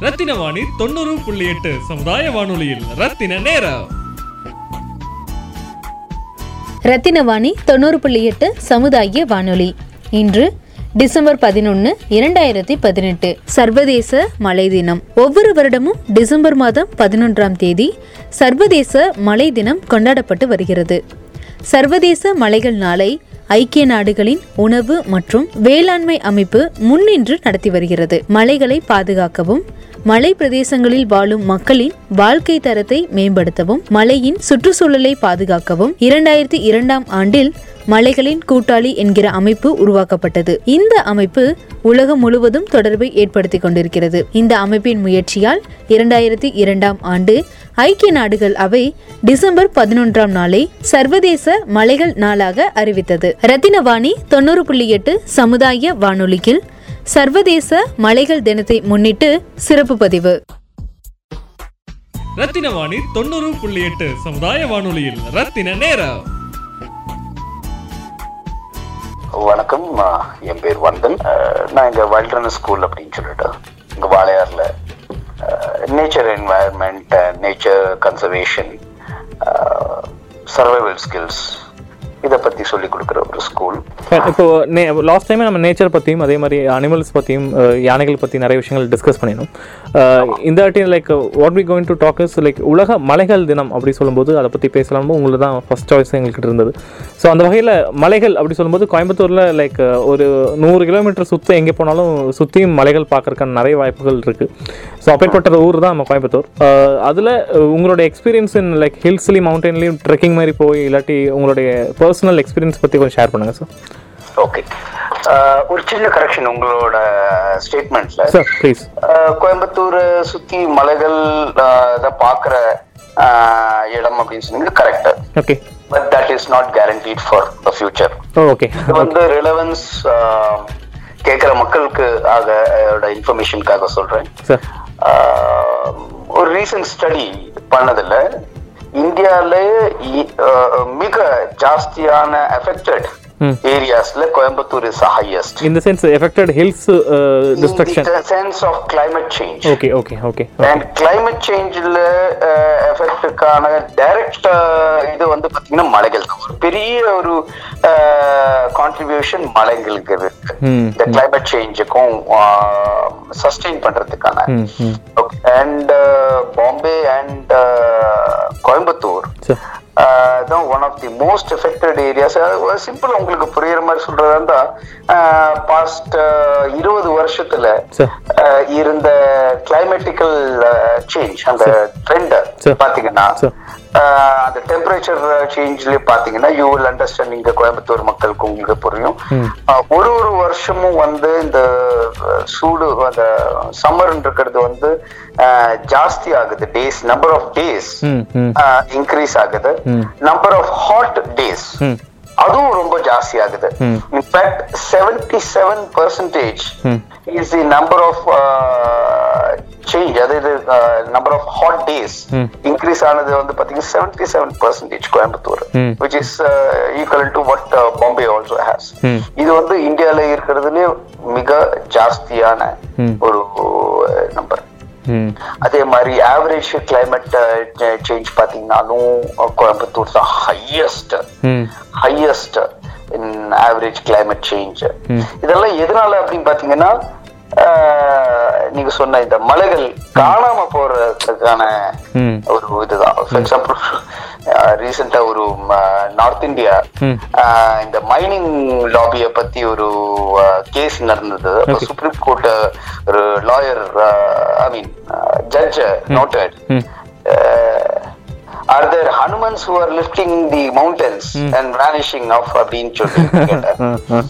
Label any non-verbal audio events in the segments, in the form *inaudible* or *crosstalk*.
ரத்தின வாணி தொண்ணூறு புள்ளி எட்டு சமுதாய வானொலியில். ரத்தின நேரம். ரத்தினவாணி தொண்ணூறு புள்ளி எட்டு சமுதாய வானொலி. இன்று டிசம்பர் பதினொன்று இரண்டாயிரத்தி பதினெட்டு. சர்வதேச மழை தினம். ஒவ்வொரு வருடமும் டிசம்பர் மாதம் பதினொன்றாம் தேதி சர்வதேச மழை தினம் கொண்டாடப்பட்டு வருகிறது. சர்வதேச மலைகள் நாளை ஐக்கிய நாடுகளின் உணவு மற்றும் வேளாண்மை அமைப்பு முன்னின்று நடத்தி வருகிறது. மலைகளை பாதுகாக்கவும் மலை பிரதேசங்களில் வாழும் மக்களின் வாழ்க்கை தரத்தை மேம்படுத்தவும் மலையின் சுற்றுச்சூழலை பாதுகாக்கவும் இரண்டாயிரத்தி இரண்டாம் ஆண்டில் மலைகளின் கூட்டாளி என்கிற அமைப்பு உருவாக்கப்பட்டது. இந்த அமைப்பு உலகம் முழுவதும் தொடர்பை ஏற்படுத்தி கொண்டிருக்கிறது. இந்த அமைப்பின் முயற்சியால் இரண்டாயிரத்தி இரண்டாம் ஆண்டு ஐக்கிய நாடுகள் அவை டிசம்பர் பதினொன்றாம் நாளை சர்வதேச மலைகள் நாளாக அறிவித்தது. ரத்தினவாணி தொண்ணூறு புள்ளி எட்டு சமுதாய வானொலியில் சர்வதேச மலைகள் தினத்தை முன்னிட்டு சிறப்பு பதிவு. ரத்தின வாணி தொண்ணூறு புள்ளி எட்டு சமுதாய வானொலியில் ரத்தின நேரம். வணக்கம் என் பேர் வந்தன். நான் இங்கே வைல்ட்ரனஸ் ஸ்கூல் அப்படின்னு சொல்லிட்டு இங்கே வாளையாரில் nature environment nature conservation survival skills இதை பற்றி சொல்லி கொடுக்குற ஒரு ஸ்கூல் இப்போ நே லாஸ்ட் டைமே நம்ம நேச்சர் பற்றியும் அதே மாதிரி அனிமல்ஸ் பற்றியும் யானைகள் பற்றி நிறைய விஷயங்கள் டிஸ்கஸ் பண்ணினோம். இந்த வாட்டி like what we going to talk is like உலக மலைகள் தினம் அப்படி சொல்லும்போது அதை பற்றி பேசலாமோ. உங்களுக்கு தான் ஃபர்ஸ்ட் சாய்ஸ் எங்கள்கிட்ட இருந்தது. ஸோ அந்த வகையில் மலைகள் அப்படி சொல்லும்போது கோயம்புத்தூரில் லைக் ஒரு நூறு கிலோமீட்டர் சுற்ற எங்கே போனாலும் சுற்றியும் மலைகள் பார்க்கறதுக்கான நிறைய வாய்ப்புகள் இருக்குது ஸோ அப்பேற்பட்ட ஊர் தான் நம்ம கோயம்புத்தூர். அதில் உங்களோட எக்ஸ்பீரியன்ஸ் இன் லைக் ஹில்ஸ்லேயும் மவுண்டன்லேயும் ட்ரெக்கிங் மாதிரி போய் இல்லாட்டி உங்களுடைய பர்சனல் எக்ஸ்பீரியன்ஸ் பற்றி கொஞ்சம் ஷேர் பண்ணுங்கள் சார் ஓகே ஒரு சின்ன கரெக்ஷன் உங்களோட ஸ்டேட்மெண்ட்ல சார் ப்ளீஸ் கோயம்புத்தூர் சுற்றி மலைகள் இதை பார்க்குற இடம் அப்படின்னு சொன்னீங்க correct okay but that is not guaranteed for future okay இது வந்து ரிலவன்ஸ் கேட்குற மக்களுக்கு ஆக இன்ஃபர்மேஷனுக்காக சொல்றேன். ஒரு ரீசன்ட் ஸ்டடி பண்ணதுல இந்தியால மிக ஜாஸ்தியான affected ஏரியாஸ்ல Coimbatore is highest in the sense affected hills uh, destruction. Sense of climate change okay okay okay and climate சேஞ்சில் எஃபெக்டுக்கான டைரக்ட் இது வந்து பாத்தீங்கன்னா மலைகள் தான். ஒரு பெரிய ஒரு கான்ட்ரிபியூஷன் மலைகளுக்கு இருக்கு. இந்த climate சேஞ்சுக்கும் சஸ்டெயின் பண்றதுக்கான. ம் ம். And Bombay and Coimbatore uh, தான் one of the most affected areas simple உங்களுக்கு புரியுற மாதிரி சொல்றதா இருந்தா பாஸ்ட் இருபது வருஷத்துல இருந்த கிளைமேட்டிக்கல் சேஞ்ச் அந்த ட்ரெண்ட். பாத்தீங்கன்னா அந்த டெம்பரேச்சர் சேஞ்ச்லயே பாத்தீங்கன்னா யூ வில் அண்டர்ஸ்டாண்ட் இங்க கோயம்புத்தூர் மக்களுக்கு உங்களுக்கு புரியும். ஒரு ஒரு வருஷமும் வந்து இந்த சூடு அந்த சம்மர் இருக்கிறது வந்து ஜாஸ்தி ஆகுது. Days number of days increase ஆகுது. நம்பர் ஆஃப் ஹாட் டேஸ் அதுவும் ரொம்ப ஜாஸ்தி ஆகுது. In fact seventy seven percentage. Is the number of change அதாவது number of hot days. Increase ஆனது வந்து பாத்தீங்கன்னா seventy seven percentage Coimbatore. Which is equal to what Bombay also has. இது வந்து இந்தியால இருக்கிறதுலே மிக ஜாஸ்தியான. ஒரு நம்பர் அதே மாதிரி ஆவரேஜ் கிளைமேட் சேஞ்ச் பாத்தீங்கன்னாலும் கோயம்புத்தூர் தான் highest highest in average climate change. இதெல்லாம் எதனால அப்படின்னு பாத்தீங்கன்னா நீங்க சொன்ன இந்த மலைகள் காணாம போறதுக்கான ஒரு இதுதான். ஃபார் எக்ஸாம்பிள் ரீசெண்டா ஒரு நார்த் இந்தியா. இந்த மைனிங் லாபிய பத்தி ஒரு கேஸ் நடந்தது. சுப்ரீம் கோர்ட் ஒரு lawyer I mean judge noted are there Hanumans who are lifting the mountains and vanishing off அப்படின்னு சொல்லி கேட்டார்.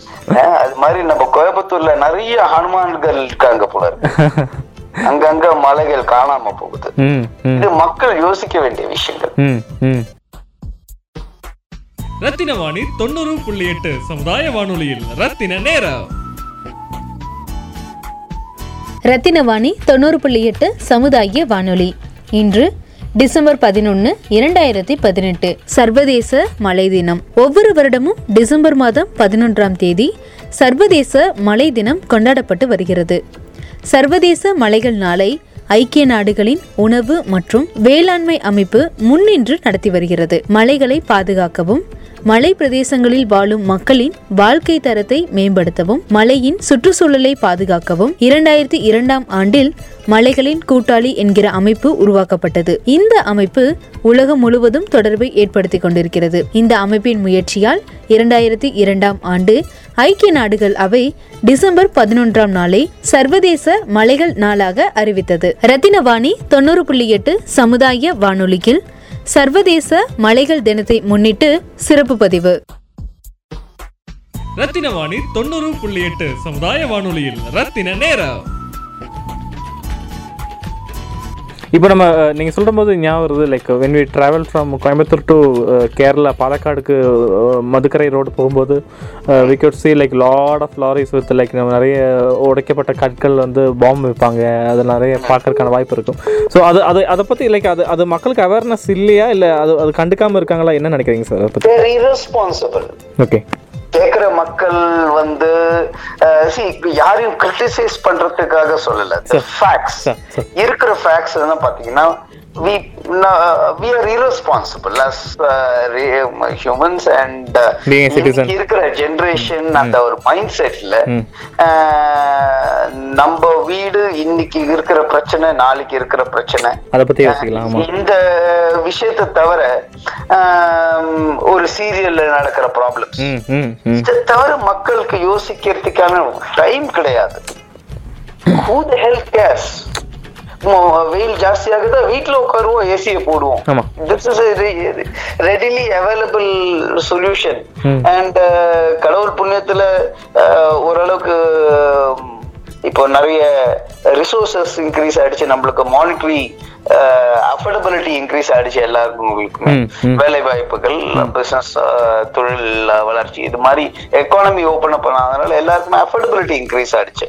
*laughs* அது மாதிரி நம்ம கோயம்புத்தூர்ல நிறைய ஹனுமான்கள் இருக்காங்க போல இருக்கு. *laughs* அங்கங்க மலைகள் காணாம போகுது. இது மக்கள் யோசிக்க வேண்டிய விஷயங்கள். ரத்தின வாணி தொண்ணூறு புள்ளி எட்டு சமுதாய வானொலியில். ரத்தின நேரம். ரத்தினவாணி தொண்ணூறு புள்ளி எட்டு சமுதாய வானொலி. இன்று டிசம்பர் பதினொன்று இரண்டாயிரத்தி பதினெட்டு. சர்வதேச மழை தினம். ஒவ்வொரு வருடமும் டிசம்பர் மாதம் பதினொன்றாம் தேதி சர்வதேச மழை தினம் கொண்டாடப்பட்டு வருகிறது. சர்வதேச மலைகள் நாளை ஐக்கிய நாடுகளின் உணவு மற்றும் வேளாண்மை அமைப்பு முன்னின்று நடத்தி வருகிறது. மலைகளை பாதுகாக்கவும் மலை பிரதேசங்களில் வாழும் மக்களின் வாழ்க்கை தரத்தை மேம்படுத்தவும் மலையின் சுற்றுச்சூழலை பாதுகாக்கவும் இரண்டாயிரத்தி இரண்டாம் ஆண்டில் மலைகளின் கூட்டாளி என்கிற அமைப்பு உருவாக்கப்பட்டது. இந்த அமைப்பு உலகம் முழுவதும் தொடர்பை ஏற்படுத்தி கொண்டிருக்கிறது. இந்த அமைப்பின் முயற்சியால் இரண்டாயிரத்தி இரண்டாம் ஆண்டு ஐக்கிய நாடுகள் அவை டிசம்பர் பதினொன்றாம் நாளை சர்வதேச மலைகள் நாளாக அறிவித்தது. ரத்தினவாணி தொண்ணூறு புள்ளி எட்டு சமுதாய வானொலியில் சர்வதேச மலைகள் தினத்தை முன்னிட்டு சிறப்பு பதிவு. ரத்தின வாணி தொண்ணூறு புள்ளி எட்டு சமுதாய வானொலியில் ரத்தின நேரம். இப்போ நம்ம அஹ், நீங்க சொல்ற போது ஞாபகம் வருது like when we travel from Coimbatore to Kerala பாலக்காடுக்கு Madukkarai road போகும்போது we could see like lot of lorries with like நம்ம நிறைய உடைக்கப்பட்ட கற்கள் வந்து பாம்பு வைப்பாங்க அது நிறைய பார்க்கறதுக்கான வாய்ப்பு இருக்கும். ஸோ அது அது அதை பற்றி லைக் அது அது மக்களுக்கு அவேர்னஸ் இல்லையா? இல்லை அது அது கண்டுக்காம இருக்காங்களா? என்ன நினைக்கிறீங்க சார் அதை பற்றி ஓகே கேக்குற மக்கள் வந்து யாரையும் கிரிட்டிசைஸ் பண்றதுக்காக சொல்லல ஃபேக்ட்ஸ். இருக்கிற ஃபேக்ட்ஸ் என்ன பாத்தீங்கன்னா we na- we are irresponsible as uh, re- humans and uh, Being a citizen. இன்னைக்கு இருக்கிற ஜெனரேஷன் அந்த ஒரு மைண்ட் செட்ல. நம்ம வீடு இன்னைக்கு இருக்கிற பிரச்சனை நாளைக்கு இருக்கிற பிரச்சனை. அதை பற்றி யோசிக்கலாம் இந்த விஷயத்தை தவிர ஒரு சீரியல்ல நடக்கிற ப்ராப்ளம்ஸ் ம் ம் ம். இதை தவிர மக்களுக்கு யோசிக்கிறதுக்கான டைம் கிடையாது. Who the hell cares? மோ- வெயில் ஜாஸ்தி ஆகுதா வீட்டுல உட்காருவோம் ஏசியை போடுவோம். This is readily available solution. And கடவுள் புண்ணியத்துல ஓரளவுக்கு இப்போ நிறைய ரிசோர்சஸ் இன்க்ரீஸ் ஆயிடுச்சு. நம்மளுக்கு மானிட்டரி அஃபோர்டபிலிட்டி இன்க்ரீஸ் ஆயிடுச்சு எல்லாருக்கும். வேலை வாய்ப்புகள் பிசினஸ் தொழில் வளர்ச்சி இது மாதிரி எக்கானமி ஓபன் அப் பண்ணாதனால எல்லாருக்குமே அஃபோர்டபிலிட்டி இன்க்ரீஸ் ஆயிடுச்சு.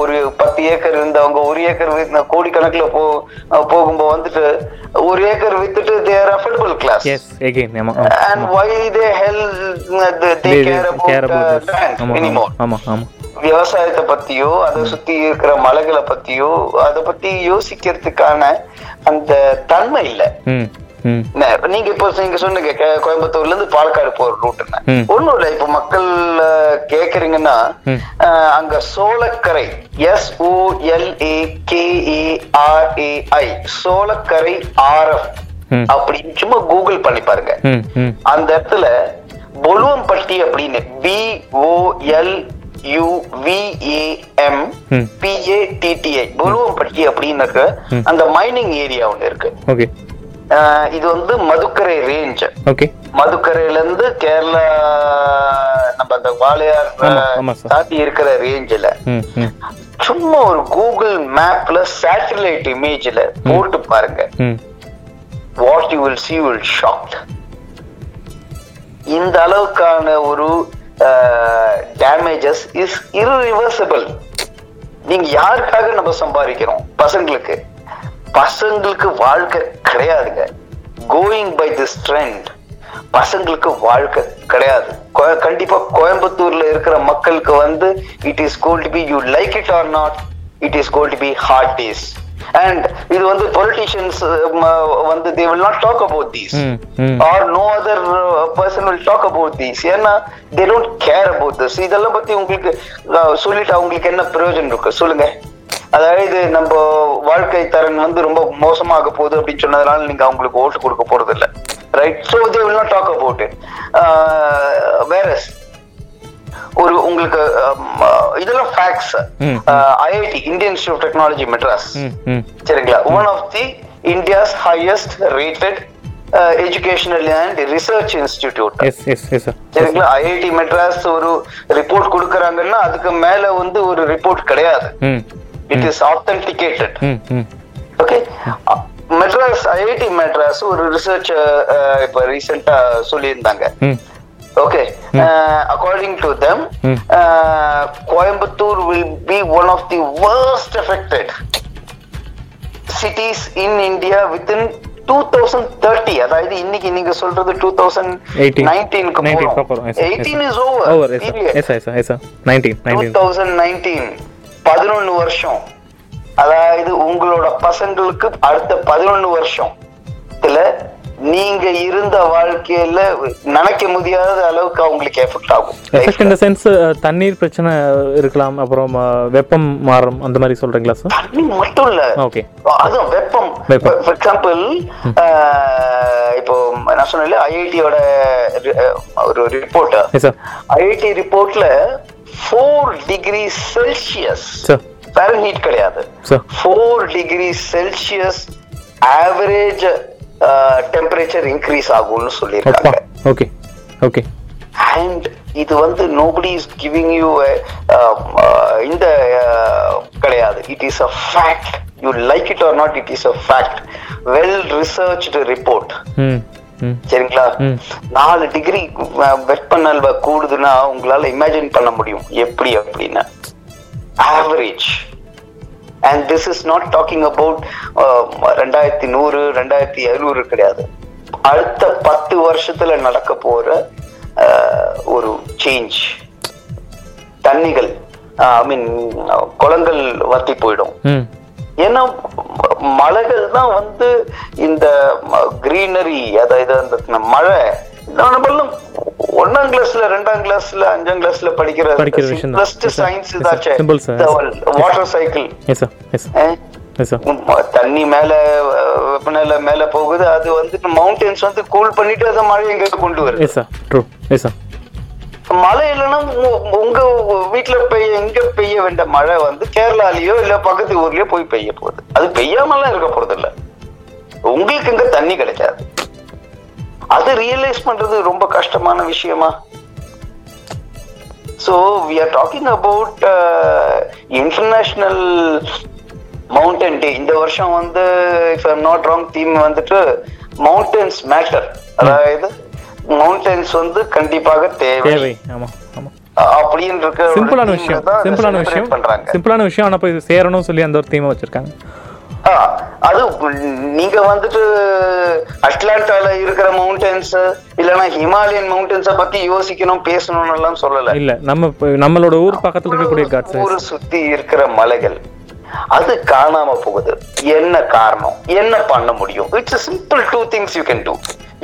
ஒரு பத்து ஏக்கர் இருந்தவங்க ஒரு ஏக்கர் வித்து கோடிக்கணக்குல போ போகும்போது வந்துட்டு ஒரு ஏக்கர் வித்துட்டு they're affordable class hell they, they care about, care about ஆமாம் ஆமாம் விவசாயத்தை பத்தியோ அதை சுத்தி இருக்கிற மலைகளை பத்தியோ அதை பத்தி யோசிக்கிறதுக்கான அந்த தன்மை இல்ல. நீங்க இப்போ நீங்க சொன்னீங்க கோயம்புத்தூர்ல இருந்து பாலக்காடு போற ரூட்னு ம். ஒண்ணும் இல்ல இப்ப மக்கள் கேக்குறீங்கன்னா அங்க Cholakkarai S O L A K A R A I Cholakkarai RF. அப்படின்னு சும்மா கூகுள் பண்ணி பாருங்க. அந்த இடத்துல பொலுவம்பட்டி அப்படின்னு P O L U V A M ம். பி ஏ டிடிஐ பொலுவம்பட்டி அப்படின்னு அந்த மைனிங் ஏரியா ஒண்ணு இருக்கு. ஓகே இது வந்து மதுக்கரை ரேஞ்ச் ஓகே மதுக்கரையில இருந்து கேரளா நம்ம அந்த வாளையார். தாண்டி இருக்கிற ரேஞ்சில ம் ம் சும்மா ஒரு கூகுள் மேப்ல சேட்டலைட் இமேஜ்ல போட்டு பாருங்க. What you will see will shocked இந்த அளவுக்கான ஒரு டேமேஜஸ் இஸ் இரிவர்சிபிள் நீங்க யாருக்காக நம்ம சம்பாதிக்கிறோம்? பசங்களுக்கு. பசங்களுக்கு வாழ்க்கை கிடையாதுங்க. கோயிங் பை திஸ் ட்ரெண்ட் பசங்களுக்கு வாழ்க்கை கிடையாது. கோ- கண்டிப்பா கோயம்புத்தூர்ல இருக்கிற மக்களுக்கு வந்து it is goal to be you like it or not it is goal to be heart days and இது வந்து பொலிட்டிஷியன்ஸ் வந்து தே will not talk about these are no other person will talk about these ஏன்னா they don't care about this இதெல்லாம் பத்தி உங்களுக்கு uh, சொல்லிட்டு அவங்களுக்கு என்ன பிரயோஜனம் இருக்கு? சொல்லுங்க. அதாவது நம்ம வாழ்க்கை தரன் வந்து ரொம்ப மோசமாக போகுது அப்படின்னு சொன்னதுனால நீங்க அவங்களுக்கு ஓட்டு கொடுக்க போறது இல்ல right so they will not talk about it வேற ஒரு உங்களுக்கு இதெல்லாம் facts. IIT Indian Institute of Technology Madras சரிங்களா? One of the India's highest rated educational and research institute சரிங்களா? ஐஐடி மெட்ராஸ் ஒரு ரிப்போர்ட் கொடுக்கறாங்கன்னா அதுக்கு மேல வந்து ஒரு ரிப்போர்ட் கிடையாது. It is authenticated okay Madras IIT Madras ஒரு ரிசர்ச் இப்ப ரீசெண்டா சொல்லியிருந்தாங்க. Okay according to them. Coimbatore will be one of the worst affected cities in India within 2030 அதாவது இன்னைக்கு நீங்க சொல்றது 18 2019 க்கு 19 போறோம். proper, yes, sir, yes, 18 sir. is over. Over, yes, sir. period. Yes, sir, yes, sir. 19, 19. 2019 பதினொன்னு வருஷம். அதாவது உங்களோட பசங்களுக்கு அடுத்த பதினொன்னு வருஷத்துல நீங்க இருந்த வாழ்க்கையில நினைக்க முடியாத அளவுக்கு அவங்களுக்கு எஃபெக்ட் ஆகும். எஃபெக்ட் இந்த சென்ஸ் தண்ணீர் பிரச்சனை இருக்கலாம் அப்புறம் அஹ், வெப்பம் மாறும் அந்த மாதிரி சொல்றீங்களா சார் தண்ணி மட்டும் இல்ல. ஓகே அதுவும் வெப்பம். ஃபார் எக்ஸாம்பிள் இப்போ நான் சொன்னேன் ஐஐடியோட ஒரு ரிப்போர்ட் ஐஐடி ரிப்போர்ட்ல ஃபோர் டிகிரி செல்சியஸ் ஃபாரன்ஹீட் கிடையாது. Four degree Celsius average temperature increase ஆகும்னு சொல்லியிருக்காங்க. ஓகே ஓகே அண்ட் இது வந்து நோபடி இஸ் கிவிங் யூ இந்த கிடையாது. It is a fact you like it or not it is a fact well researched report சரிங்களா. நாலு degree வெப்பநிலை கூடுதுன்னா உங்களால இமேஜின் பண்ண முடியும். எப்படி அப்படின்னு average and this is not talking about ரெண்டாயிரத்தி நூறு ரெண்டாயிரத்தி எழுநூறு கிடையாது. அடுத்த பத்து வருஷத்துல நடக்க போற uh, ஒரு சேஞ்ச் தண்ணிகள் ஐ மீன் குளங்கள் வத்தி போயிடும். ஏன்னா மலைகள் தான் வந்து இந்த கிரீனரி அதாவது அந்த மழை நம்மளும் ஒன்னாம் கிளாஸ்ல ரெண்டாம் கிளாஸ்ல அஞ்சாம் கிளாஸ்ல படிக்கிற Yes, sir. இதாச்சே. Water cycle yes sir yes yes sir தண்ணி மேல வெப்பநிலை மேல போகுது. அது வந்துட்டு மவுண்டன்ஸ் வந்து கூல் பண்ணிட்டு அதை மழை எங்க கொண்டு வருது. மழை இல்லைன்னா உங்க வீட்டுல பெய்ய எங்க பெய்ய வேண்டிய மழை வந்து கேரளாலயோ இல்ல பக்கத்து ஊர்லயோ போய் பெய்ய போகுது. அது பெய்யாமலாம் இருக்க போறது இல்ல உங்களுக்கு எங்க தண்ணி கிடைக்காது. அது ரியலைஸ் பண்றது ரொம்ப கஷ்டமான விஷயமா? So we are talking about international mountain day இந்த வருஷம் வந்து if I'm not wrong theme வந்துட்டு மவுண்டன்ஸ் மேட்டர் அதாவது மவுண்டன்ஸ் வந்து கண்டிப்பாக தேவை. அப்படின்னு இருக்க சிம்பிளான விஷயம். சிம்பிளான விஷயம். பண்றாங்க. சிம்பிளான விஷயம். ஆனா போய் சேரணும் சொல்லி அந்த ஒரு தீமை வச்சிருக்காங்க. அது நீங்க வந்துட்டு அட்லாண்டால இருக்கிற மவுண்டன்ஸ் இல்லனா ஹிமாலயன் மவுண்டன்ஸ பத்தி யோசிக்கணும் பேசணும்னு எல்லாம் சொல்லல. இல்ல நம்ம நம்மளோட ஊர் பக்கத்துல இருக்கக்கூடிய காட்ஸ் ஊரை சுத்தி இருக்கிற மலைகள் அது காணாம போகுது. என்ன காரணம்? என்ன பண்ண முடியும்? It's simple two things you can do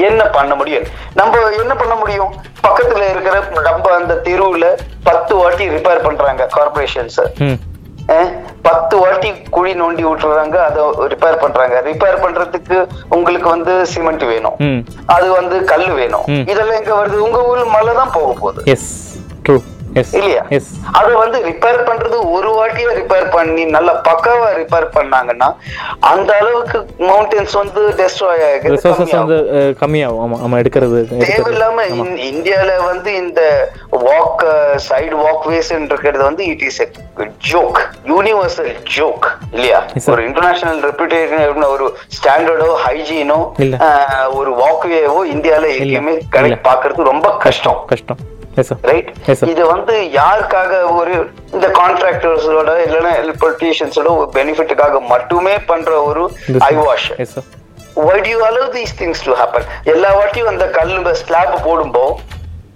என்ன பண்ண முடியும்? நம்ம என்ன பண்ண முடியும்? பக்கத்துல இருக்கிற நம்ம அந்த தெருவுல பத்து வாட்டி ரிப்பேர் பண்றாங்க கார்பரேஷன்ஸ் பத்து வாட்டி குழி நோண்டி விட்டுறாங்க அதை ரிப்பேர் பண்றாங்க. ரிப்பேர் பண்றதுக்கு உங்களுக்கு வந்து சிமெண்ட் வேணும். அது வந்து கல் வேணும். இதெல்லாம் எங்க வருது? உங்க ஊர்ல மழை தான் போக போகுது இல்லையா? அதை வந்து ரிப்பேர் பண்றது ஒரு வாட்டியே ரிப்பேர் பண்ணி நல்லா பக்காவா ரிப்பேர் பண்ணாங்கன்னா அந்த அளவுக்கு மவுண்டன்ஸ் வந்து டெஸ்ட்ராய் ரிசோர்சஸ் வந்து அஹ், கம்மியாகும். ஆமா எடுக்கிறது தேவையில்லாம இந்- இந்தியால வந்து இந்த வாக் சைடு வாக்வேஸ் இருக்கிறது வந்து it is joke universal joke இல்லையா. ஒரு இன்டர்நேஷனல் ரெப்யூட்டேஷன் ஒரு ஸ்டாண்டர்டோ ஹைஜீனோ. ஒரு வாக்வேவோ இந்தியால எங்கேயுமே இல்ல. கனெக்ட் பாக்குறது ரொம்ப கஷ்டம். கஷ்டம். ரைட். இது வந்து யாருக்காக ஒரு இந்த கான்ட்ராக்டர்ஸோட இல்லைன்னா பொலிட்டீஷியன்ஸோட ஒரு பெனிஃபிட்டுக்காக மட்டுமே பண்ற ஒரு eye wash do you allow these things to happen? எல்லா வாட்டியும் அந்த கல்லு ஸ்லாப் போடும்போ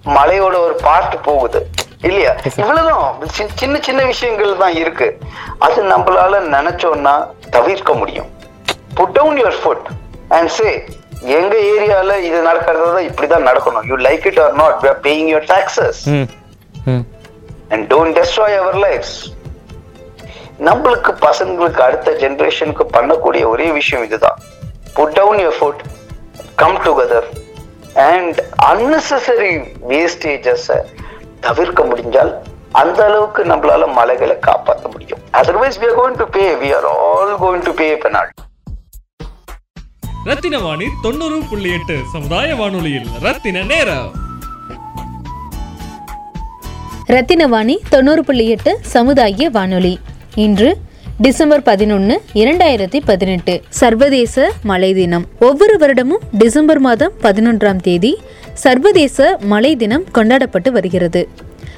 மலையோட ஒரு பார்ட் போகுது. இல்லையா? இவ்வளவுதான். சின்ன சின்ன விஷயங்கள் தான் இருக்கு. அது நம்மளால நினைச்சோம்னா தவிர்க்க முடியும். Put down your foot and say எங்க ஏரியால இது நடக்கிறது தான் இப்படிதான் நடக்கணும். You like it or not we are paying your taxes and don't destroy our lives நம்மளுக்கு பசங்களுக்கு அடுத்த ஜெனரேஷனுக்கு பண்ணக்கூடிய ஒரே விஷயம் இதுதான். Put down your foot come together and unnecessary wastages தவிர்க்க முடிஞ்சால் அந்த அளவுக்கு நம்மளால மலைகளை காப்பாற்ற முடியும். Otherwise we are going to pay. We are all going to pay a penalty. Rathina Vani தொண்ணூறு புள்ளி எட்டு சமுதாய வானொலியில் ரத்தின நேரம். ரத்தினவாணி தொண்ணூறு புள்ளி எட்டு சமுதாய வானொலி. இன்று டிசம்பர் பதினொன்று இரண்டாயிரத்தி பதினெட்டு. சர்வதேச மழை தினம். ஒவ்வொரு வருடமும் டிசம்பர் மாதம் பதினொன்றாம் தேதி சர்வதேச மழை தினம் கொண்டாடப்பட்டு வருகிறது.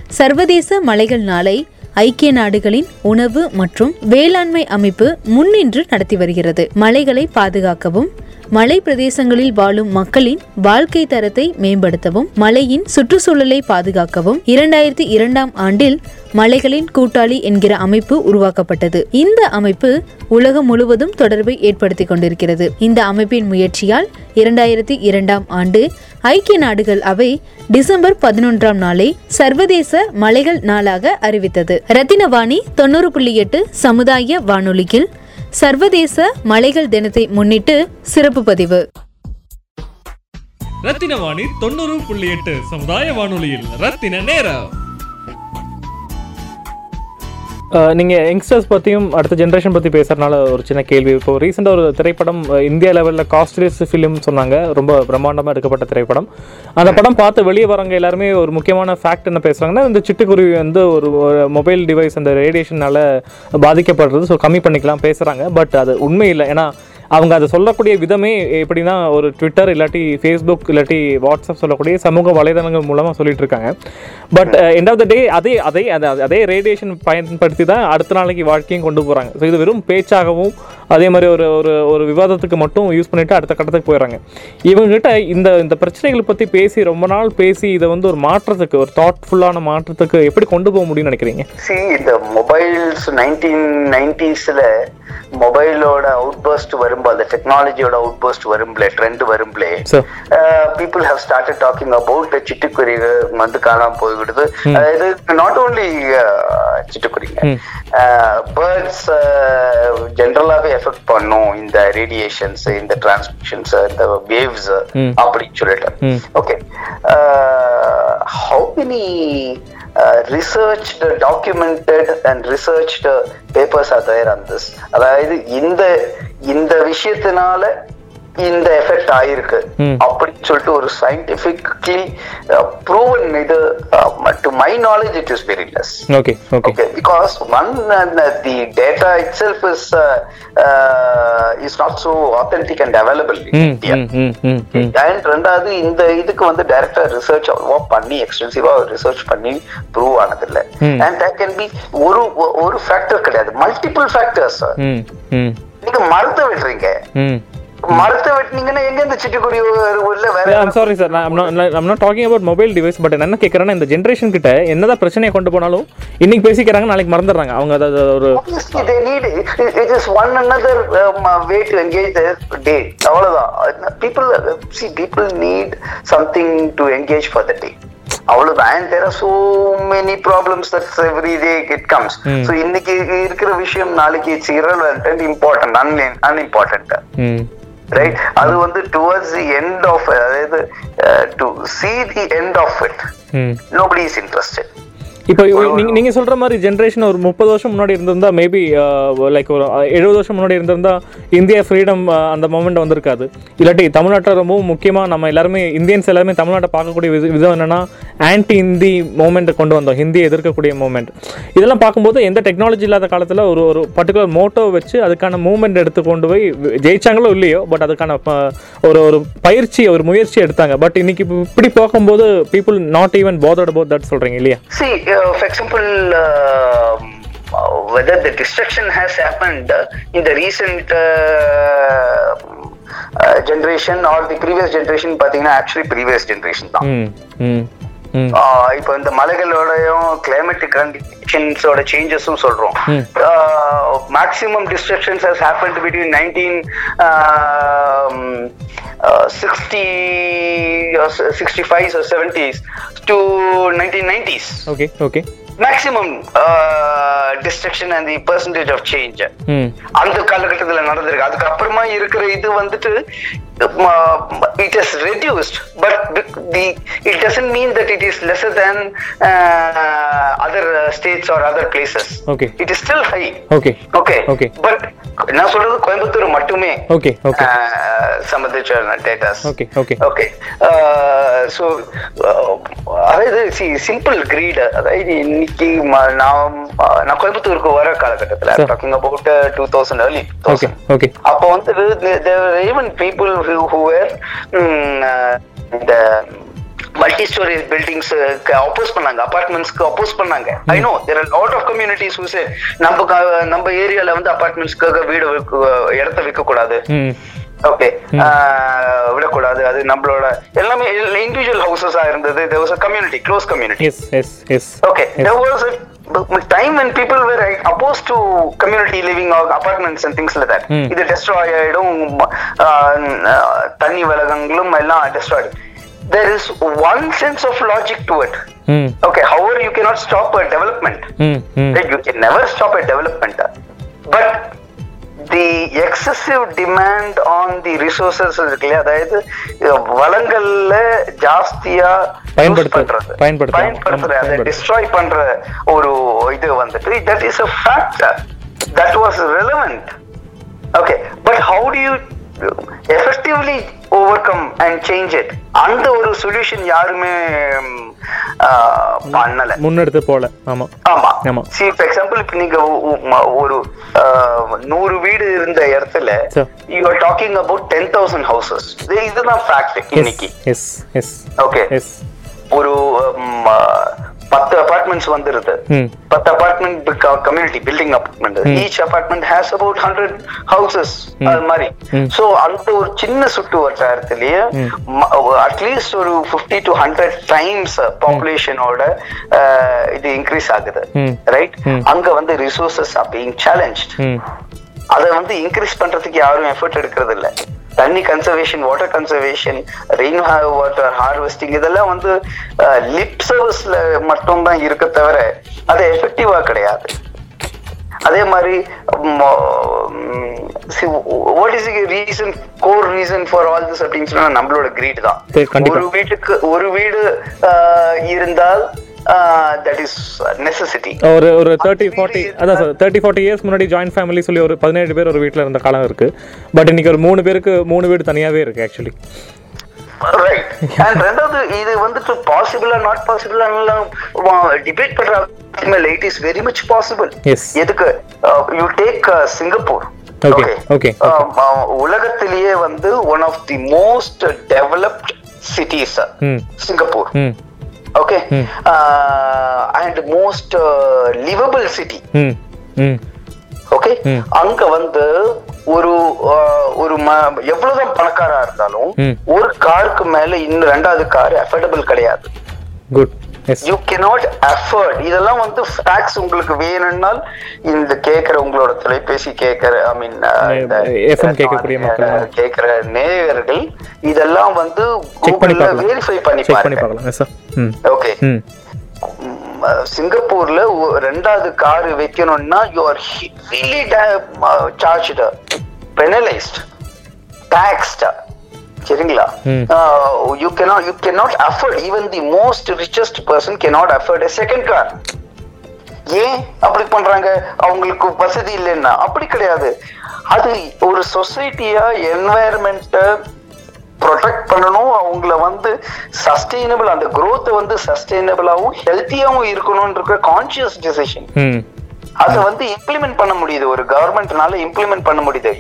சர்வதேச மலைகள் நாளை ஐக்கிய நாடுகளின் உணவு மற்றும் வேளாண்மை அமைப்பு முன்னின்று நடத்தி வருகிறது. மலைகளை பாதுகாக்கவும் மலை பிரதேசங்களில் வாழும் மக்களின் வாழ்க்கை தரத்தை மேம்படுத்தவும் மலையின் சுற்றுச்சூழலை பாதுகாக்கவும் இரண்டாயிரத்தி இரண்டாம் ஆண்டில் மலைகளின் கூட்டாளி என்கிற அமைப்பு உருவாக்கப்பட்டது. இந்த அமைப்பு உலகம் முழுவதும் தொடர்பை ஏற்படுத்தி கொண்டிருக்கிறது. இந்த அமைப்பின் முயற்சியால் இரண்டாயிரத்தி இரண்டாம் ஆண்டு ஐக்கிய நாடுகள் அவை டிசம்பர் பதினொன்றாம் நாளை சர்வதேச மலைகள் நாளாக அறிவித்தது. ரத்தினவாணி தொண்ணூறு புள்ளி எட்டு சமுதாய வானொலியில் சர்வதேச மலைகள் தினத்தை முன்னிட்டு சிறப்பு பதிவு. ரத்தின வாணி தொண்ணூறு புள்ளி எட்டு சமுதாய வானொலியில் ரத்தின நேரம். நீங்கள் யங்ஸ்டர்ஸ் பற்றியும் அடுத்த ஜென்ரேஷன் பற்றி பேசுகிறனால ஒரு சின்ன கேள்வி. இப்போ ரீசெண்டாக ஒரு திரைப்படம் இந்தியா லெவலில் காஸ்ட்லியஸ் ஃபிலிம் சொன்னாங்க. ரொம்ப பிரம்மாண்டமாக எடுக்கப்பட்ட திரைப்படம். அந்த படம் பார்த்து வெளியே வரவங்க எல்லாருமே ஒரு முக்கியமான ஃபேக்ட் என்ன பேசுகிறாங்கன்னா இந்த சிட்டுக்குருவி வந்து ஒரு மொபைல் டிவைஸ் அந்த ரேடியேஷனால் பாதிக்கப்படுறது. ஸோ கம்மி பண்ணிக்கலாம் பேசுகிறாங்க பட் அது உண்மை இல்லை. ஏன்னா அவங்க அதை சொல்லக்கூடிய விதமே எப்படின்னா ஒரு ட்விட்டர் இல்லாட்டி ஃபேஸ்புக் இல்லாட்டி வாட்ஸ்அப் சொல்லக்கூடிய சமூக வலைதளங்கள் மூலமாக சொல்லிட்டு இருக்காங்க. But end of the day அதே அதே அதே ரேடியேஷன் பயன்படுத்தி தான் அடுத்த நாளைக்கு வாழ்க்கையும் கொண்டு போகிறாங்க ஸோ இது வெறும் பேச்சாகவும் அதே மாதிரி ஒரு ஒரு ஒரு விவாதத்துக்கு மட்டும் யூஸ் பண்ணிட்டு அடுத்த கட்டத்துக்கு போயிடுறாங்க. இவங்ககிட்ட இந்த இந்த பிரச்சனைகளை பற்றி பேசி ரொம்ப நாள் பேசி இதை வந்து ஒரு மாற்றத்துக்கு ஒரு தாட்ஃபுல்லான மாற்றத்துக்கு எப்படி கொண்டு போக முடியும்னு நினைக்கிறீங்க? இந்த மொபைல்ஸ் நைன்டீன் நைன்டிஸ்ல மொபைலோட அவுட் பர்ஸ்ட் வரும்போது அந்த டெக்னாலஜியோட அவுட் பர்ஸ்ட் வரும்லே trend வரும்லே so people have started talking about சிட்டுக்குருவி வந்து காணாம போய்விடுது. இது நாட் ஓன்லி சிட்டுக்குருவிங்க பேர்ட்ஸ் ஜென்ரலாவே எஃபெக்ட் பண்ணும் இந்த ரேடியேஷன்ஸ் இந்த டிரான்ஸ்மிஷன்ஸ் இந்த வேவ்ஸ் ம். அப்படின்னு சொல்லிட்டு. Okay how many researched documented and researched papers are தயார் ஆன் திஸ் அதாவது இந்த இந்த விஷயத்தினால இந்த எஃபெக்ட் ஆயிருக்கு. அப்படின்னு சொல்லிட்டு ஒரு சயின்டிபிக்லி ப்ரூவன் இது to my knowledge it is very less okay okay is not so authentic and available in ம் India. ம் ம் ம் ம். அண்ட் ரெண்டாவது இந்த இதுக்கு வந்து டைரக்டா ரிசர்ச் அவ்வளவா பண்ணி எக்ஸ்டென்சிவா ரிசர்ச் பண்ணி ப்ரூவ் ஆனதில்ல. ம். அண்ட் தேட் கேன் பி ஒரு ஒரு ஃபேக்டர் கிடையாது. மல்டிபிள் ஃபேக்டர்ஸ் நீங்க மரத்தை விடுறீங்க. மரத்தை வெட்டினீங்கன்னா எங்க இந்த சிட்டுக்குருவி இல்ல வேற I'm sorry sir I'm not talking about mobile device but என்ன கேட்குறேன்னா இந்த ஜென்ரேஷன் கிட்ட என்னதான் பிரச்சனையை கொண்டு போனாலும் இன்னைக்கு பேசிக்கிறாங்க நாளைக்கு மறந்துடுறாங்க அவங்க அதை அதை ஒரு it is one another um, uh, way to engage their day. அவ்வளவுதான் people see people need something to engage for the day. அவ்வளவுதான் there are so many problems that every day it comes Hmm. so இன்னைக்கு இருக்கிற விஷயம் நாளைக்கு it's and important un- unimportant ம் right அது வந்து towards the end of அதாவது to see the end of it nobody is interested இப்போ நீங்க நீங்க சொல்ற மாதிரி ஜென்ரேஷன் ஒரு முப்பது வருஷம் முன்னாடி இருந்திருந்தா மேபி லைக் ஒரு எழுபது வருஷம் முன்னாடி இருந்திருந்தா இந்தியா ஃப்ரீடம் அந்த மூமெண்ட் வந்திருக்காது. இல்லாட்டி தமிழ்நாட்டில் ரொம்பவும் முக்கியமாக நம்ம எல்லாருமே இந்தியன்ஸ் எல்லாருமே தமிழ்நாட்டை பார்க்கக்கூடிய வித- விதம் என்னன்னா ஆன்டி ஹிந்தி மூமெண்ட்டை கொண்டு வந்தோம். ஹிந்தியை எதிர்க்கக்கூடிய மூமெண்ட் இதெல்லாம் பார்க்கும்போது எந்த டெக்னாலஜி இல்லாத காலத்தில் ஒரு ஒரு பர்டிகுலர் மோட்டோ வச்சு அதுக்கான மூமெண்ட் எடுத்து கொண்டு போய் ஜெயிச்சாங்களோ இல்லையோ பட் அதுக்கான ஒரு ஒரு பயிற்சி ஒரு முயற்சி எடுத்தாங்க. பட் இன்னைக்கு இப்ப இப்படி பார்க்கும்போது people not even bothered about that சொல்றீங்க இல்லையா? See, uh, for example, um, uh, whether the destruction has happened uh, in the recent uh, uh, generation or the previous generation, பார்த்தீங்கன்னா actually previous generation தான் ம் ம் ம் ஆஹ் இப்போ இந்த மலைகளோடையும் கிளைமேட்டிக் கண்டிஷன்ஸோட சேஞ்சஸும் சொல்றோம். ம். Maximum destructions has happen between nineteen sixty sixty five seventies to nineteen nineties okay okay maximum destruction and the percentage of change அந்த காலகட்டத்துல நடந்திருக்கு. அதுக்கப்புறமா இருக்கிற இது வந்துட்டு it is reduced but the it doesn't mean that it is lesser than other states or other places. It is still high okay okay Okay. But நான் சொல்றது கோயம்புத்தூர் மட்டுமே. Okay okay சம்மந்திச்ச datas okay okay okay so அதாவது C simple greet அதாவது இன்னைக்கு நான் நான் கோயம்புத்தூருக்கு வர காலகட்டத்தில். Talking about two thousand early okay okay அப்போ வந்து ஈவன் பீப்புள் ஹூவர் இந்த மல்டி ஸ்டோரி பில்டிங்ஸ் அப்போஸ் பண்ணாங்க அபார்ட்மெண்ட்ஸ்க்கு அப்போஸ் பண்ணாங்க. I know there are lot of communities who say நம்ம நம்ம ஏரியால வந்து அபார்ட்மெண்ட்ஸ்க்காக வீடு இடத்த விற்க கூடாது ஓகே விடக்கூடாது. அது நம்மளோட எல்லாமே இண்டிவிஜுவல் ஹவுசஸா இருந்தது. There was a community close community yes yes yes Okay, there was a time when people were like, opposed to community living or apartments and things like that. Hmm. இது destroy ஆயிடும். தண்ணி வளகங்களும் எல்லாம் destroyed. There is one sense of logic to it. ம் Okay, however, you cannot stop a development. ம் Right? You can never stop a development. But the excessive demand on the resources இருக்கு இல்லையா அதாவது வளங்கள்ல ஜாஸ்தியா use பயன்படுத்து- பண்றது பயன்படுத்து- பயன்படுத்துற அதை. டிஸ்ட்ராய் பண்ற ஒரு இது வந்துட்டு that is a factor that was relevant okay but how do you effectively over come and change it அந்த ஒரு சொல்யூஷன் யாருமே பண்ணல. முன்னெடுத்து போல. ஆமா. ஆமா. ஆமா. சி ஃபார் எக்ஸாம்பிள் இப்ப நீங்க ஒரு நூறு வீடு இருந்த இடத்துல. You are talking about ten thousand houses இதுதான் ஃபேக்ட் இன்னைக்கு. எஸ் எஸ் ஓகே எஸ் ஒரு பத்து அபார்ட்மெண்ட்ஸ் வந்துருது. பத்து apartment community building apartment each apartment has about hundred houses அது மாதிரி. சோ அந்த ஒரு சின்ன சுட்டு வட்டாரத்திலேயே அட்லீஸ்ட் ஒரு பிப்டி டு ஹண்ட்ரட் டைம்ஸ் பாப்புலேஷனோட இது இன்க்ரீஸ் ஆகுது. ரைட் அங்க வந்து ரிசோர்சஸ் ஆர் பீங் சேலஞ்ச் அதை வந்து இன்க்ரீஸ் பண்றதுக்கு யாரும் எஃபர்ட் எடுக்கிறது இல்ல தண்ணி conservation water conservation rain water harvesting இதெல்லாம் வந்து லிப் சர்வீஸ்ல மட்டும் தான் இருக்க தவிர அது எஃபெக்டிவா கிடையாது அதே மாதிரி what is reason core reason for all this அப்படின்னு சொன்னா நம்மளோட கிரீட் தான். ஒரு வீட்டுக்கு ஒரு வீடு இருந்தால் தட் இஸ் நெசசிட்டி ஒரு ஒரு தேர்ட்டி ஃபார்ட்டி அதான் சார் தேர்ட்டி ஃபார்ட்டி இயர்ஸ் முன்னாடி ஜாயின்ட் ஃபேமிலி சொல்லி ஒரு பதினேழு பேர் ஒரு வீட்டில் இருந்த காலம் இருக்கு. பட் இன்னைக்கு ஒரு மூணு பேருக்கு மூணு வீடு தனியாவே இருக்கு ஆக்சுவலி ரைட் அண்ட் ரெண்டாவது இது வந்துட்டு பாசிபிளா நாட் பாசிபிளா டிபேட் பண்ற it is very much possible. எதுக்கு? You take Singapore Okay, okay, உலகத்திலேயே வந்து one of the most developed cities okay and most livable city okay அங்க வந்து ஒரு ஆஹ், ஒரு எவ்வளவுதான் பணக்காரா இருந்தாலும் ம். ஒரு காருக்கு மேல இன்னும் ரெண்டாவது கார் அஃபோர்டபுள் கிடையாது. Good you cannot afford. இதெல்லாம் வந்து ஃபேக்ட்ஸ் உங்களுக்கு வேணும்னால் இந்த கேக்குற உங்களோட தொலைபேசி கேக்குற ஐ மீன். கேக்குற நேயர்கள் இதெல்லாம் வந்து வெரிஃபை பண்ணி பாருங்க. ஓகே சிங்கப்பூர்ல ரெண்டாவது கார் வைக்கணும்னா you are heavily charged penalized taxed சரிங்களா. You cannot you cannot afford even the most richest person cannot afford a second car. ஏன் அப்படி பண்றாங்க? அவங்களுக்கு வசதி இல்லைன்னா. அப்படி கிடையாது. அது ஒரு சொசைட்டியா என்வாயர்மெண்ட்டை ப்ரொடெக்ட் பண்ணணும். அவங்கள வந்து சஸ்டைனபிள் அந்த growth வந்து சஸ்டைனபிளாவும் ஹெல்த்தியாவும் இருக்கணும்ன்ற கான்சியஸ் டிசிஷன் அதை வந்து இம்ப்ளிமெண்ட் பண்ண முடியுது. ஒரு கவர்மெண்ட்னால இம்ப்ளிமெண்ட் பண்ண முடியுது.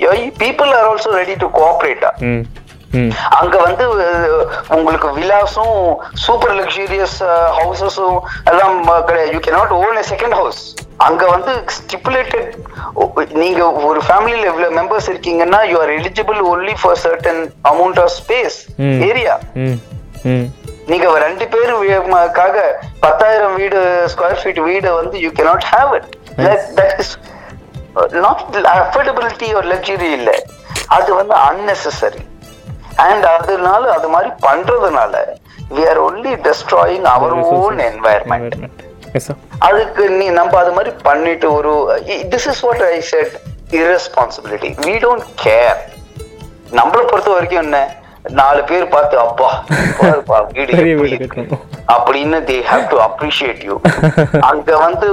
People are also ready to cooperate hmm hmm. அங்க வந்து உங்களுக்கு விலாஸும் சூப்பர் லக்ஸூரியஸ் ஹவுசஸும் எல்லாம் கிடையாது. You cannot own a second house அங்க வந்து ஸ்டிப்புலேட்டட் நீங்க ஒரு ஃபேமிலியில இவ்வளவு மெம்பர்ஸ் இருக்கீங்கன்னா you are eligible only for certain amount of space. Area நீங்க ரெண்டு பேர் காக பத்தாயிரம் வீடு ஸ்கொயர் ஃபீட் வீடு வந்து you cannot have it that is not affordability ஒரு லக்ஸுரி இல்ல. அது வந்து unnecessary. அண்ட் அதனால அது மாதிரி பண்றதுனால we are only destroying our own environment. Yes sir அதுக்கு நீ நம்ம அது மாதிரி பண்ணிட்டு ஒரு this is what I said irresponsibility. We don't care. நம்மளை பொறுத்த வரைக்கும் என்ன? நாலு பேர் பார்த்து அப்பா வீடு வீடு. அப்படின்னு they have to appreciate you அங்க வந்து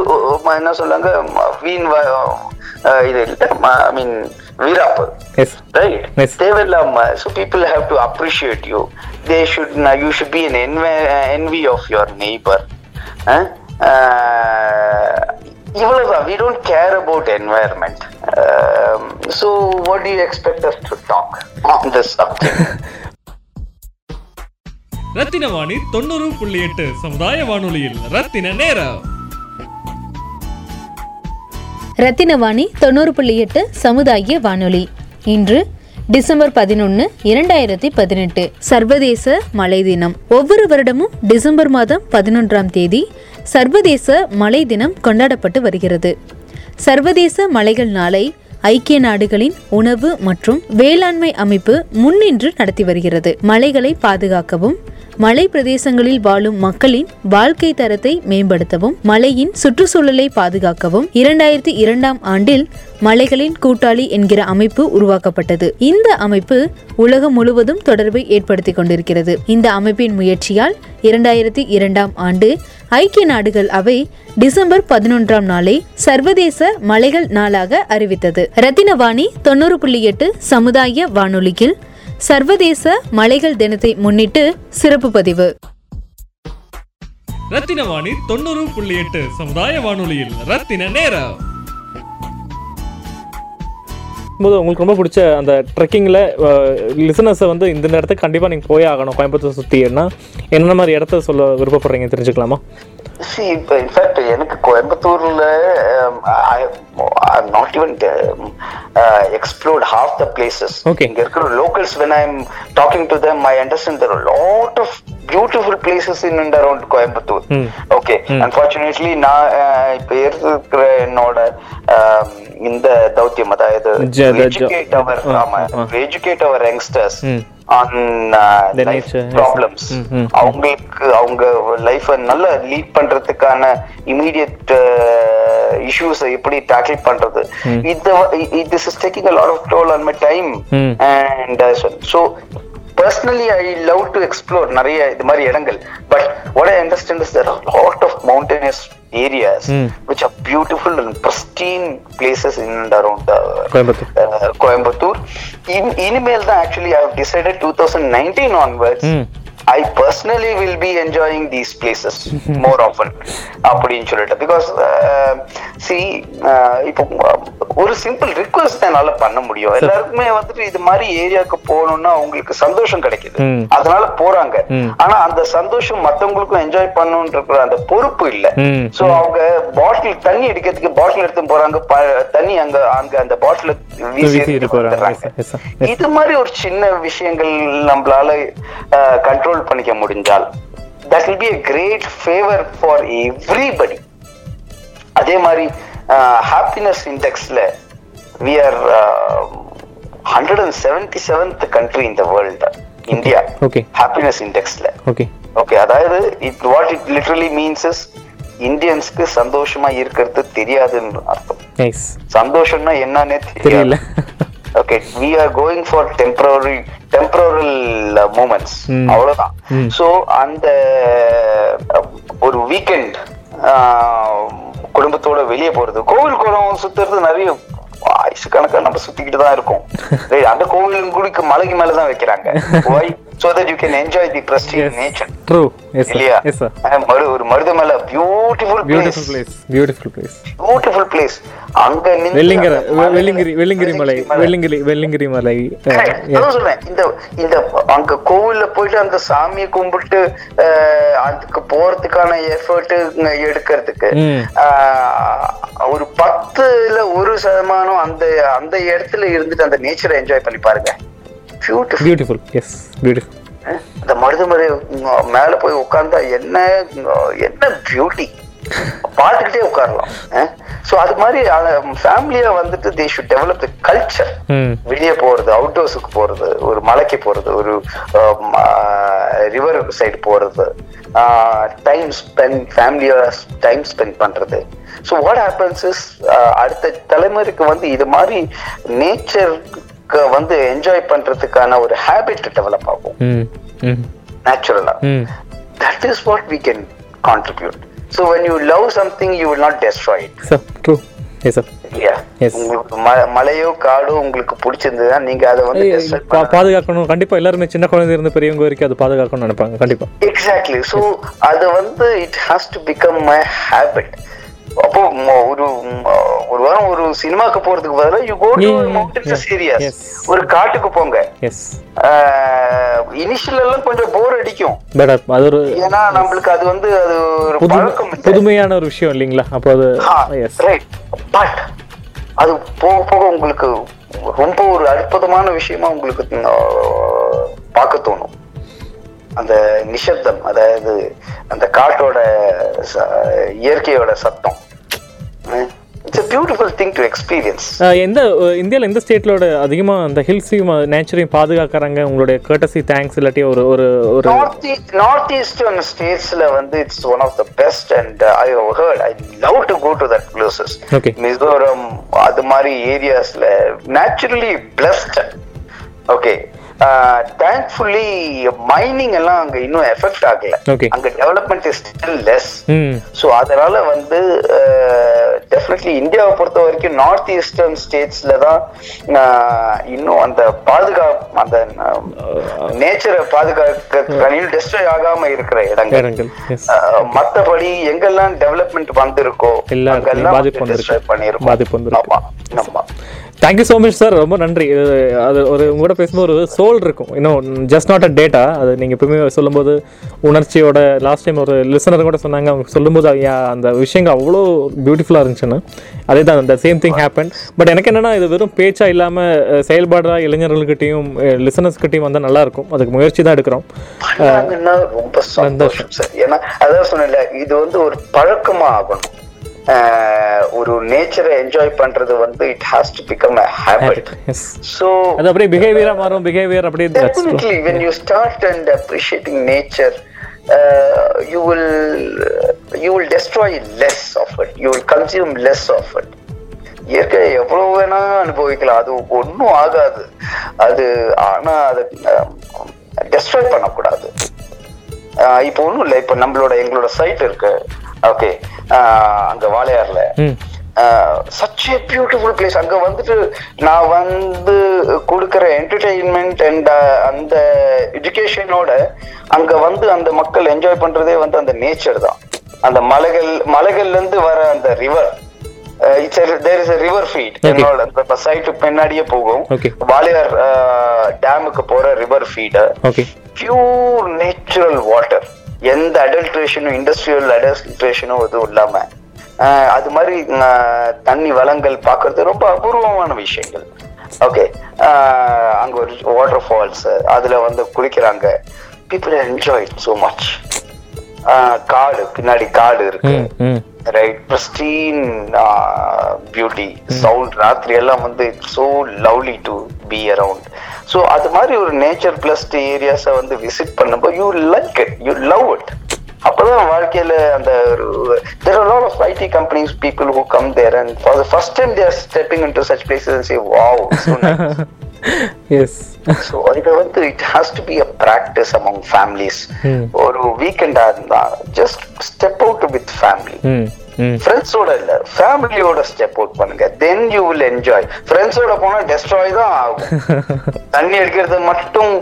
என்ன சொல்றாங்க ம- வீண் வ- இது ஐ மீன் வீராப்பு. தேவையில்லாம to appreciate you they should you should be an envy, envy of your neighbor அஹ்? அஹ், இவ்வளவுதான் care about environment um, so what do you expect us to talk on this subject ரத்தின வாணி தொண்ணூறு புள்ளி எட்டு சமுதாய வானொலியில். ரத்தின நேரம். ரத்தினவாணி தொண்ணூறு புள்ளி எட்டு சமுதாய வானொலி. இன்று டிசம்பர் பதினொன்று இரண்டாயிரத்தி பதினெட்டு. சர்வதேச மழை தினம். ஒவ்வொரு வருடமும் டிசம்பர் மாதம் பதினொன்றாம் தேதி சர்வதேச மழை தினம் கொண்டாடப்பட்டு வருகிறது. சர்வதேச மலைகள் நாளை ஐக்கிய நாடுகளின் உணவு மற்றும் வேளாண்மை அமைப்பு முன்னின்று நடத்தி வருகிறது. மலைகளை பாதுகாக்கவும் மலை பிரதேசங்களில் வாழும் மக்களின் வாழ்க்கை தரத்தை மேம்படுத்தவும் மலையின் சுற்றுச்சூழலை பாதுகாக்கவும் இரண்டாயிரத்தி இரண்டாம் ஆண்டில் மலைகளின் கூட்டாளி என்கிற அமைப்பு உருவாக்கப்பட்டது. இந்த அமைப்பு உலகம் முழுவதும் தொடர்பை ஏற்படுத்தி கொண்டிருக்கிறது. இந்த அமைப்பின் முயற்சியால் இரண்டாயிரத்தி இரண்டாம் ஆண்டு ஐக்கிய நாடுகள் அவை டிசம்பர் பதினொன்றாம் நாளை சர்வதேச மலைகள் நாளாக அறிவித்தது. ரத்தினவாணி தொண்ணூறு புள்ளி எட்டு சமுதாய வானொலியில் சர்வதேச மலைகள் தினத்தை முன்னிட்டு சிறப்பு பதிவு. ரத்தினவாணி தொண்ணூறு புள்ளி எட்டு சமுதாய வானொலியில் ரத்தின நேரம். போது உங்களுக்கு ரொம்ப பிடிச்ச அந்த ட்ரெக்கிங்கில் லிசனர்ஸை வந்து இந்த இடத்துக்கு கண்டிப்பாக நீங்கள் போய் ஆகணும் கோயம்புத்தூர் சுற்றினா என்னென்ன மாதிரி இடத்த சொல்ல விருப்பப்படுறீங்க தெரிஞ்சுக்கலாமா? இப்ப இன்ஃபேக்ட் எனக்கு கோயம்புத்தூர்ல not even explored half the places Okay. இங்க இருக்கிற locals when I am talking to them I understand there lot of beautiful places in and around Coimbatore. Okay unfortunately நான் இப்ப இருக்கிற என்னோட um, இந்த தௌத்தியம் அதாவது எஜுகேட் அவர் ஆமா. எஜுகேட் அவர் யங்ஸ்டர்ஸ் ப்ராப்ளம்ஸ் ம், ம். அவங்களுக்கு அவங்க லைஃப நல்லா லீட் பண்றதுக்கான இமீடியட் இஷ்யூஸ் எப்படி டேக்கிள் பண்றது. இது this is taking a lot of toll on my. Time. And so personally I love to explore நிறைய இது மாதிரி இடங்கள் but what I understand is there are a lot of mountainous areas Mm. which are beautiful and pristine places in and around uh, Coimbatore uh, இன்- இனிமேல் தான் actually I decided two thousand nineteen onwards I personally will be enjoying these places more often அப்படின்னு சொல்லிட்டு. Because see இப்போ uh, ஒரு simple request என்னால பண்ண முடியும். எல்லாருக்குமே வந்துட்டு இது மாதிரி ஏரியாவுக்கு போகணும்னா அவங்களுக்கு சந்தோஷம் கிடைக்குது. அதனால போறாங்க. ஆனா அந்த சந்தோஷம் மத்தவங்களுக்கும் என்ஜாய் பண்ணணுன்ற அந்த பொறுப்பு இல்ல. சோ அவங்க பாட்டில் தண்ணி அடிக்கிறதுக்கு பாட்டில் எடுத்து போறாங்க. தண்ணி அங்க அங்க அந்த பாட்டில் வீசி. இது மாதிரி ஒரு சின்ன விஷயங்கள் நம்மளால கண்ட்ரோல் பண்ணிக்க முடிஞ்சால் that will be a great favour for everybody அதே மாதிரி ஹாப்பினஸ் இண்டெக்ஸ்ல we are hundred and seventy seventh country in the world India Okay. Happiness இண்டெக்ஸ்ல okay okay அதாவது it what it literally means is இந்தியன்ஸ்க்கு சந்தோஷமா இருக்கிறது தெரியாதுன்னு அர்த்தம். சந்தோஷம்னா என்னன்னே தெரியல. Okay we are going for temporary temporal moments. அவ்வளவுதான். ம். சோ அந்த ஒரு வீக்கெண்ட் குடும்பத்தோட வெளியே போறது. கோவில் குளம் சுத்துறது நிறைய ஆயுசு கணக்கா நம்ம சுத்திக்கிட்டு தான் இருக்கோம். *laughs* அந்த கோவில் குடிக்கு மலைக்கு மேலதான் வைக்கிறாங்க. Why so that you can enjoy the prestige nature true yes இல்லையா? மரு- ஒரு Marudhamalai beautiful beautiful place beautiful place beautiful place அங்க வெள்ளிங்கிற வெள்ளிங்கிரி வெள்ளிங்கிரி மலை வெள்ளிங்கிரி வெள்ளிங்கிரி மலை. சொல்றேன். இந்த இந்த அங்க கோவில்ல போயிட்டு அந்த சாமியை கும்பிட்டு அதுக்கு போறதுக்கான எஃபர்ட் எடுக்கிறதுக்கு ஒரு பத்துல ஒரு சதமானம் அந்த அந்த இடத்துல இருந்துட்டு அந்த நேச்சரை என்ஜாய் பண்ணி பாருங்க. பியூட்டிஃபுல் பியூட்டிஃபுல் எஸ் பியூட்டிஃபுல் அந்த மருதமலை மேல போய் உட்கார்ந்தா என்ன என்ன பியூட்டி பார்த்துக்கிட்டே உட்காரலாம். ஸோ அது மாதிரி ஃபேமிலியா வந்துட்டு they should develop the culture வெளியே போறது அவுட்டோர்ஸுக்கு போறது ஒரு மலைக்கு போறது ஒரு ரிவர் சைடு போறது டைம் ஸ்பெண்ட் ஃபேமிலியா டைம் ஸ்பெண்ட் பண்றது. ஸோ வாட் ஹேப்பன்ஸ் இஸ் அடுத்த தலைமுறைக்கு வந்து இது மாதிரி நேச்சருக்கு வந்து என்ஜாய் பண்றதுக்கான ஒரு ஹேபிட் டெவலப் ஆகும். நேச்சுரலா that is what we can contribute so when you love something you will not destroy it sir true yes sir. உங்களுக்கு மலையோ காடோ உங்களுக்கு பிடிச்சிருந்ததுன்னா நீங்க அதை வந்து பாதுகாக்கணும். கண்டிப்பா எல்லாருமே சின்ன குழந்தை இருந்து பெரியவங்க வரைக்கும் அது பாதுகாக்கணும்னு நினைப்பாங்க. கண்டிப்பா. எக்ஸாக்ட்லி ஸோ அது வந்து it has to become my habit அப்போ ஒரு ஒரு வாரம் ஒரு சினிமாக்கு போறதுக்கு பதிலாக you go to mountains. Areas Yes. ஒரு காட்டுக்கு போங்க. எஸ் இனிஷியல் எல்லாம் கொஞ்சம் போர் அடிக்கும். பட் அது ஒரு ஏன்னா நம்மளுக்கு அது வந்து அது ஒரு பழக்கம். புதுமையான ஒரு விஷயம் இல்லைங்களா? அப்போ அது எஸ் ரைட் பட் அது போக போக உங்களுக்கு ரொம்ப ஒரு அற்புதமான விஷயமா உங்களுக்கு பார்க்க தோணும். அந்த நிசப்தம் அதாவது அந்த காட்டோட இயற்கையோட சத்தம். திங் டு எக்ஸ்பீரியன்ஸ் எந்த அஹ் இந்தியால எந்த ஸ்டேட்லோட அதிகமாக அந்த ஹில்ஸையும் நேச்சரையும் பாதுகாக்கறாங்க? உங்களுடைய கேட்டசி தேங்க்ஸ் இல்லாட்டி ஒரு ஒரு ஒரு நார்த் நார்த் ஈஸ்டர்ன் ஸ்டேட்ஸ்ல வந்து it's one of the best and I heard I love to go to that places. Mizoram அது மாதிரி ஏரியாஸ்ல naturally blessed okay thankfully mining எல்லாம் அங்க இன்னும் எஃபெக்ட் ஆகல. அங்க development is still less so அதனால வந்து டெஃபினெட்லி இந்தியாவை பொறுத்த வரைக்கும் நார்த் ஈஸ்டர்ன் ஸ்டேட்ஸ்ல தான் இன்னும் அந்த பாதுகாப்பு அந்த நேச்சரை பாதுகாக்க டெஸ்ட்ராய் ஆகாம இருக்கிற இடங்கள். மத்தபடி எங்கெல்லாம் டெவலப்மெண்ட் வந்திருக்கோ எல்லா இடத்துலயும் அங்கெல்லாம் பாதிப்பு வந்திருக்கு. ஆமா ஆமா. தேங்க்யூ ஸோ மச் சார் ரொம்ப நன்றி. அது ஒரு உங்களோட பேசும்போது ஒரு சோல் இருக்கும். இன்னும் ஜஸ்ட் நாட் அ டேட்டா அது நீங்கள் எப்பவுமே சொல்லும்போது உணர்ச்சியோட லாஸ்ட் டைம் ஒரு லிசனர் கூட சொன்னாங்க. அவங்க சொல்லும்போது அந்த விஷயங்கள் அவ்வளோ பியூட்டிஃபுல்லாக இருந்துச்சுன்னு. அதே தான் அந்த சேம் திங் ஹேப்பன் பட் எனக்கு என்னன்னா இது வெறும் பேச்சா இல்லாமல் செயல்பாடாக இளைஞர்கள்கிட்டையும் லிசனர்ஸ்கிட்டையும் வந்தால் நல்லா இருக்கும். அதுக்கு முயற்சி தான் எடுக்கிறோம். ரொம்ப சந்தோஷம் சார் ஏன்னா அதான் சொன்னேன்ல இது வந்து ஒரு பழக்கமா ஆகணும். ஒரு நேச்சரை என்ஜாய் பண்றது வந்து it has to become a habit so அது அப்படியே பிஹேவியராக மாறும் பிஹேவியர் அப்படியே definitely when you start and appreciating nature uh, you will you will destroy less of it. You will consume less of it. இயற்கையை எவ்வளவு வேணா அனுபவிக்கலாம். அது ஒன்றும் ஆகாது. அது ஆனா அதை டெஸ்ட்ராய் பண்ணக்கூடாது. இப்போ ஒன்றும் இல்லை. இப்போ நம்மளோட எங்களோட சைட் இருக்கு. ஓகே அங்க வாளையார்ல. ம். சச் ஏ பியூட்டிஃபுல் பிளேஸ் அங்க வந்துட்டு நான் வந்து கொடுக்கிற என்டர்டெயின்மெண்ட் அண்ட் அந்த எஜுகேஷனோட அங்க வந்து அந்த மக்கள் என்ஜாய் பண்றதே வந்து அந்த நேச்சர் தான். அந்த மலைகள் மலைகள்ல இருந்து வர அந்த river it's there is river feed என்னோட அந்த சைட்டு பின்னாடியே போகும். வாலியார் டேமுக்கு போற river feed pure natural water எந்த அடல்ட்ரேஷனும் இண்டஸ்ட்ரியல் அடல்ட்ரேஷனும் எதுவும் இல்லாம அது மாதிரி தண்ணி வளங்கள் பார்க்கறது ரொம்ப அபூர்வமான விஷயங்கள். ஓகே அங்க ஒரு வாட்டர் ஃபால்ஸ் அதுல வந்து குளிக்கிறாங்க. பீப்புள் என்ஜாய் சோ மச் காடு பின்னாடி காடு இருக்கு. ரைட் pristine பியூட்டி சவுண்ட் ராத்திரி எல்லாம் வந்து so lovely to be around so அது மாதிரி ஒரு நேச்சர் பிளஸ்ட் ஏரியாஸை வந்து விசிட் பண்ணும்போது you like it you love it அப்பதான் வாழ்க்கையில அந்த there are lot of IT companies people who come there and for the first time they're stepping into such places say wow yes so இது வந்து it has to be a practice among families ஒரு வீக்கெண்டா இருந்தா just step out with family ஃப்ரெண்ட்ஸோட இல்ல ஃபேமிலியோட step out பண்ணுங்க. Then you will enjoy ஃப்ரெண்ட்ஸோட போனா டெஸ்ட்ராய் தான் ஆகும். *laughs* தண்ணி அடிக்கிறது மட்டும்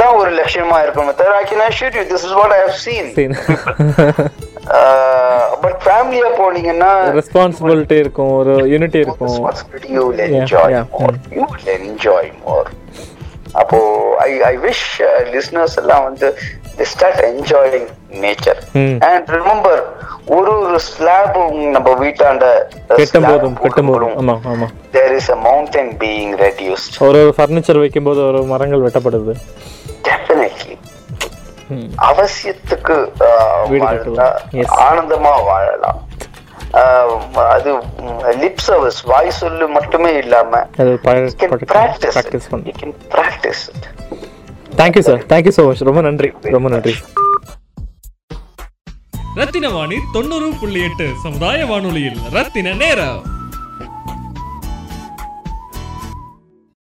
தான் ஒரு லட்சியமா இருக்கும் தவிர I can shoot you this is what I have seen but ஃபேமிலியா போனீங்கன்னா ரெஸ்பான்சிபிலிட்டி இருக்கும் ஒரு யூனிட்டி இருக்கும் enjoy more அப்போ ஐ ஐ விஷ் லிஸ்னர்ஸ் எல்லாம் வந்து start enjoying nature Hmm. and remember ஒரு ஒரு ஸ்லாப் நம்ம வீட்டாண்ட கெட்டும் போதும் கெட்டும் போதும் ஆமா ஆமா there is a mountain being reduced ஒரு ஒரு ஃபர்னிச்சர் வைக்கும்போது ஒரு மரங்கள் வெட்டப்படுது ம். அவசியத்துக்கு வாழ்ந்தா. ஆனந்தமா வாழலாம். அது லிப் சர்வீஸ் வாய் சொல்லு மட்டுமே இல்லாம அது you can practice practice it. Thank you sir thank you so much ரொம்ப நன்றி. ரொம்ப நன்றி. ரத்தின வாணி தொண்ணூறு புள்ளி எட்டு சமுதாய வானொலியில் ரத்தின நேரம்.